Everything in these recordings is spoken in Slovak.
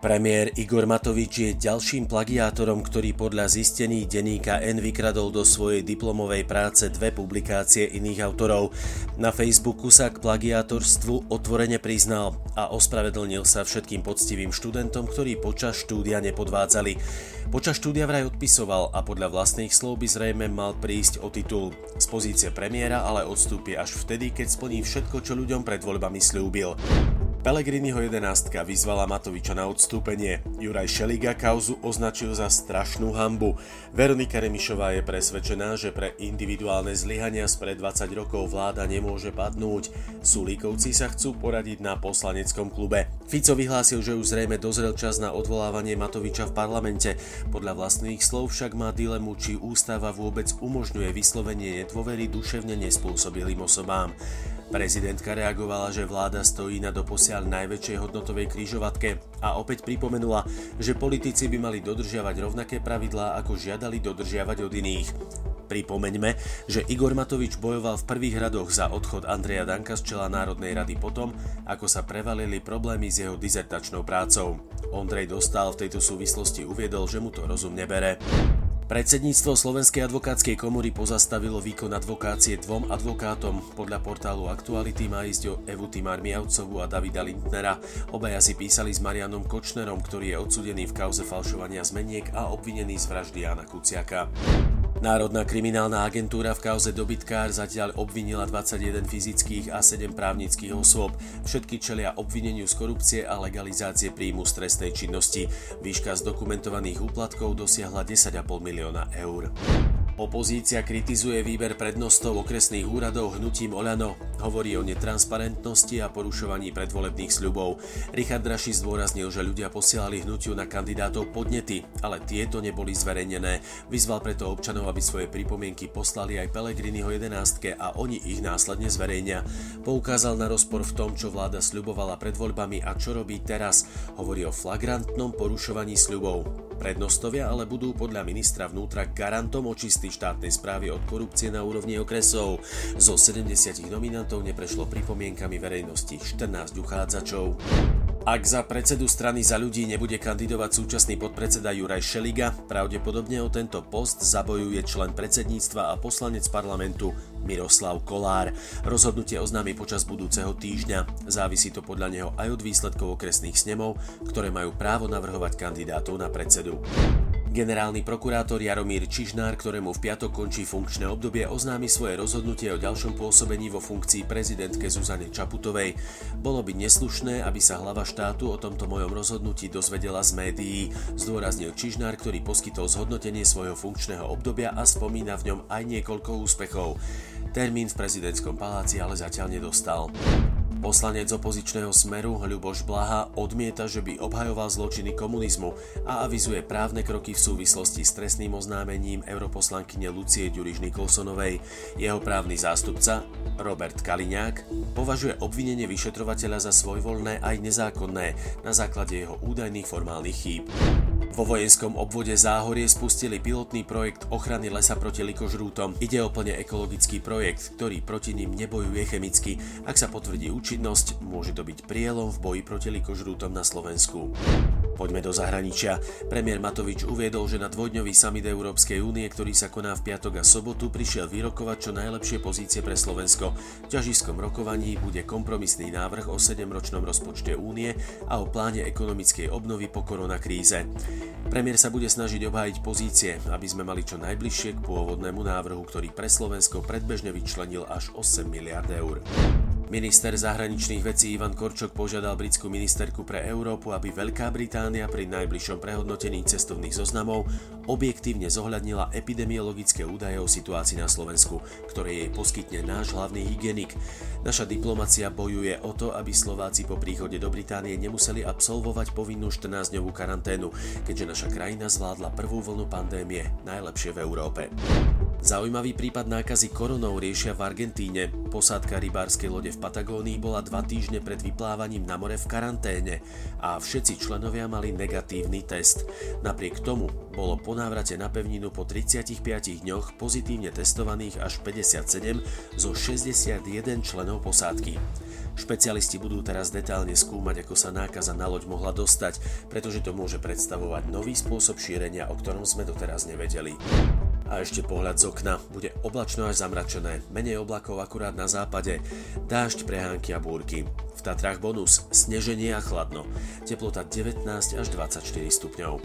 Premiér Igor Matovič je ďalším plagiátorom, ktorý podľa zistení denníka N vykradol do svojej diplomovej práce dve publikácie iných autorov. Na Facebooku sa k plagiátorstvu otvorene priznal a ospravedlnil sa všetkým poctivým študentom, ktorí počas štúdia nepodvádzali. Počas štúdia vraj odpisoval a podľa vlastných slov by zrejme mal prísť o titul. Z pozície premiéra ale odstúpi až vtedy, keď splní všetko, čo ľuďom pred voľbami slúbil. Pelegriniho jedenástka vyzvala Matoviča na odstúpenie. Juraj Šeliga kauzu označil za strašnú hambu. Veronika Remišová je presvedčená, že pre individuálne zlyhania spred 20 rokov vláda nemôže padnúť. Sulíkovci sa chcú poradiť na poslaneckom klube. Fico vyhlásil, že už zrejme dozrel čas na odvolávanie Matoviča v parlamente. Podľa vlastných slov však má dilemu, či ústava vôbec umožňuje vyslovenie nedôvery duševne nespôsobilým osobám. Prezidentka reagovala, že vláda stojí na doposiaľ najväčšej hodnotovej krížovatke a opäť pripomenula, že politici by mali dodržiavať rovnaké pravidlá, ako žiadali dodržiavať od iných. Pripomeňme, že Igor Matovič bojoval v prvých radoch za odchod Andreja Danka z čela Národnej rady potom, ako sa prevalili problémy s jeho dizertačnou prácou. Ondrej Dostal v tejto súvislosti uviedol, že mu to rozum nebere. Predsedníctvo Slovenskej advokátskej komory pozastavilo výkon advokácie dvom advokátom. Podľa portálu Aktuality má ísť o Evu Timár Miavcovú a Davida Lindnera. Obaja si písali s Marianom Kočnerom, ktorý je odsudený v kauze falšovania zmeniek a obvinený z vraždy Jana Kuciaka. Národná kriminálna agentúra v kauze dobytkár zatiaľ obvinila 21 fyzických a 7 právnických osôb. Všetky čelia obvineniu z korupcie a legalizácie príjmu z trestnej činnosti. Výška zdokumentovaných úplatkov dosiahla 10,5 milióna eur. Opozícia kritizuje výber prednostov okresných úradov hnutím Oľano. Hovorí o netransparentnosti a porušovaní predvolebných sľubov. Richard Raši zdôraznil, že ľudia posielali hnutiu na kandidátov podnety, ale tieto neboli zverejnené. Vyzval preto občanov, aby svoje pripomienky poslali aj Pelegriniho jedenástke a oni ich následne zverejnia. Poukázal na rozpor v tom, čo vláda sľubovala pred voľbami a čo robí teraz. Hovorí o flagrantnom porušovaní sľubov. Prednostovia ale budú podľa ministra vnútra garantom očistý štátnej správy od korupcie na úrovni okresov. Zo 70 nominantov neprešlo pripomienkami verejnosti 14 uchádzačov. Ak za predsedu strany za ľudí nebude kandidovať súčasný podpredseda Juraj Šeliga, pravdepodobne o tento post zabojuje člen predsedníctva a poslanec parlamentu Miroslav Kolár. Rozhodnutie oznámi počas budúceho týždňa. Závisí to podľa neho aj od výsledkov okresných snemov, ktoré majú právo navrhovať kandidátov na predsedu. Generálny prokurátor Jaromír Čižnár, ktorému v piatok končí funkčné obdobie, oznámi svoje rozhodnutie o ďalšom pôsobení vo funkcii prezidentke Zuzane Čaputovej. Bolo by neslušné, aby sa hlava štátu o tomto mojom rozhodnutí dozvedela z médií, zdôraznil Čižnár, ktorý poskytol zhodnotenie svojho funkčného obdobia a spomína v ňom aj niekoľko úspechov. Termín v prezidentskom paláci ale zatiaľ nedostal. Poslanec opozičného smeru Ľuboš Blaha odmieta, že by obhajoval zločiny komunizmu a avizuje právne kroky v súvislosti s trestným oznámením europoslankyne Lucie Ďuriš Nikolsonovej. Jeho právny zástupca, Robert Kaliňák, považuje obvinenie vyšetrovateľa za svojvoľné aj nezákonné na základe jeho údajných formálnych chýb. Vo vojenskom obvode Záhorie spustili pilotný projekt ochrany lesa proti likožrútom. Ide o plne ekologický projekt, ktorý proti ním nebojuje chemicky. Ak sa potvrdí účinnosť, môže to byť prielom v boji proti likožrútom na Slovensku. Poďme do zahraničia. Premiér Matovič uviedol, že na dvojdňový summit Európskej únie, ktorý sa koná v piatok a sobotu, prišiel vyrokovať čo najlepšie pozície pre Slovensko. Ťažiskom rokovaní bude kompromisný návrh o 7-ročnom rozpočte únie a o pláne ekonomickej obnovy po koronakríze. Premiér sa bude snažiť obhájiť pozície, aby sme mali čo najbližšie k pôvodnému návrhu, ktorý pre Slovensko predbežne vyčlenil až 8 miliard eur. Minister zahraničných vecí Ivan Korčok požiadal britskú ministerku pre Európu, aby Veľká Británia pri najbližšom prehodnotení cestovných zoznamov objektívne zohľadnila epidemiologické údaje o situácii na Slovensku, ktoré jej poskytne náš hlavný hygienik. Naša diplomacia bojuje o to, aby Slováci po príchode do Británie nemuseli absolvovať povinnú 14-dňovú karanténu, keďže naša krajina zvládla prvú vlnu pandémie najlepšie v Európe. Zaujímavý prípad nákazy koronou riešia v Argentíne. Posádka rybárskej lode v Patagónii bola dva týždne pred vyplávaním na more v karanténe a všetci členovia mali negatívny test. Napriek tomu bolo po návrate na pevninu po 35 dňoch pozitívne testovaných až 57 zo 61 členov posádky. Špecialisti budú teraz detálne skúmať, ako sa nákaza na loď mohla dostať, pretože to môže predstavovať nový spôsob šírenia, o ktorom sme doteraz nevedeli. A ešte pohľad z okna. Bude oblačno až zamračené, menej oblakov akurát na západe, dážď, prehánky a búrky. V Tatrách bonus, sneženie a chladno. Teplota 19 až 24 stupňov.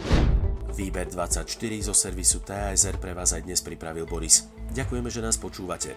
Výber 24 zo servisu TASR pre vás aj dnes pripravil Boris. Ďakujeme, že nás počúvate.